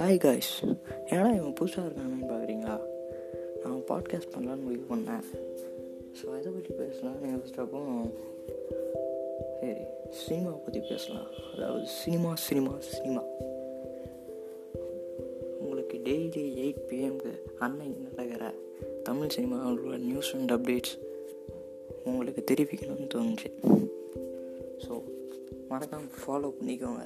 Hi guys ஏன்னா இவன் புதுசாக இருக்கானு பார்க்குறீங்களா நான் பாட்காஸ்ட் பண்ணலான்னு முடிவு பண்ணேன். ஸோ எதை பற்றி பேசலாம்னு யோசிச்சப்போ சரி சினிமா பற்றி பேசலாம். அதாவது சினிமா சினிமா சினிமா. உங்களுக்கு டெய்லி எயிட் பிஎம்க்கு அன்னைக்கு நடக்கிற தமிழ் சினிமாவில் நியூஸ் அண்ட் அப்டேட்ஸ் உங்களுக்கு தெரிவிக்கணும்னு தோணுச்சு. ஸோ மறக்காமல் ஃபாலோ பண்ணிக்கோங்க.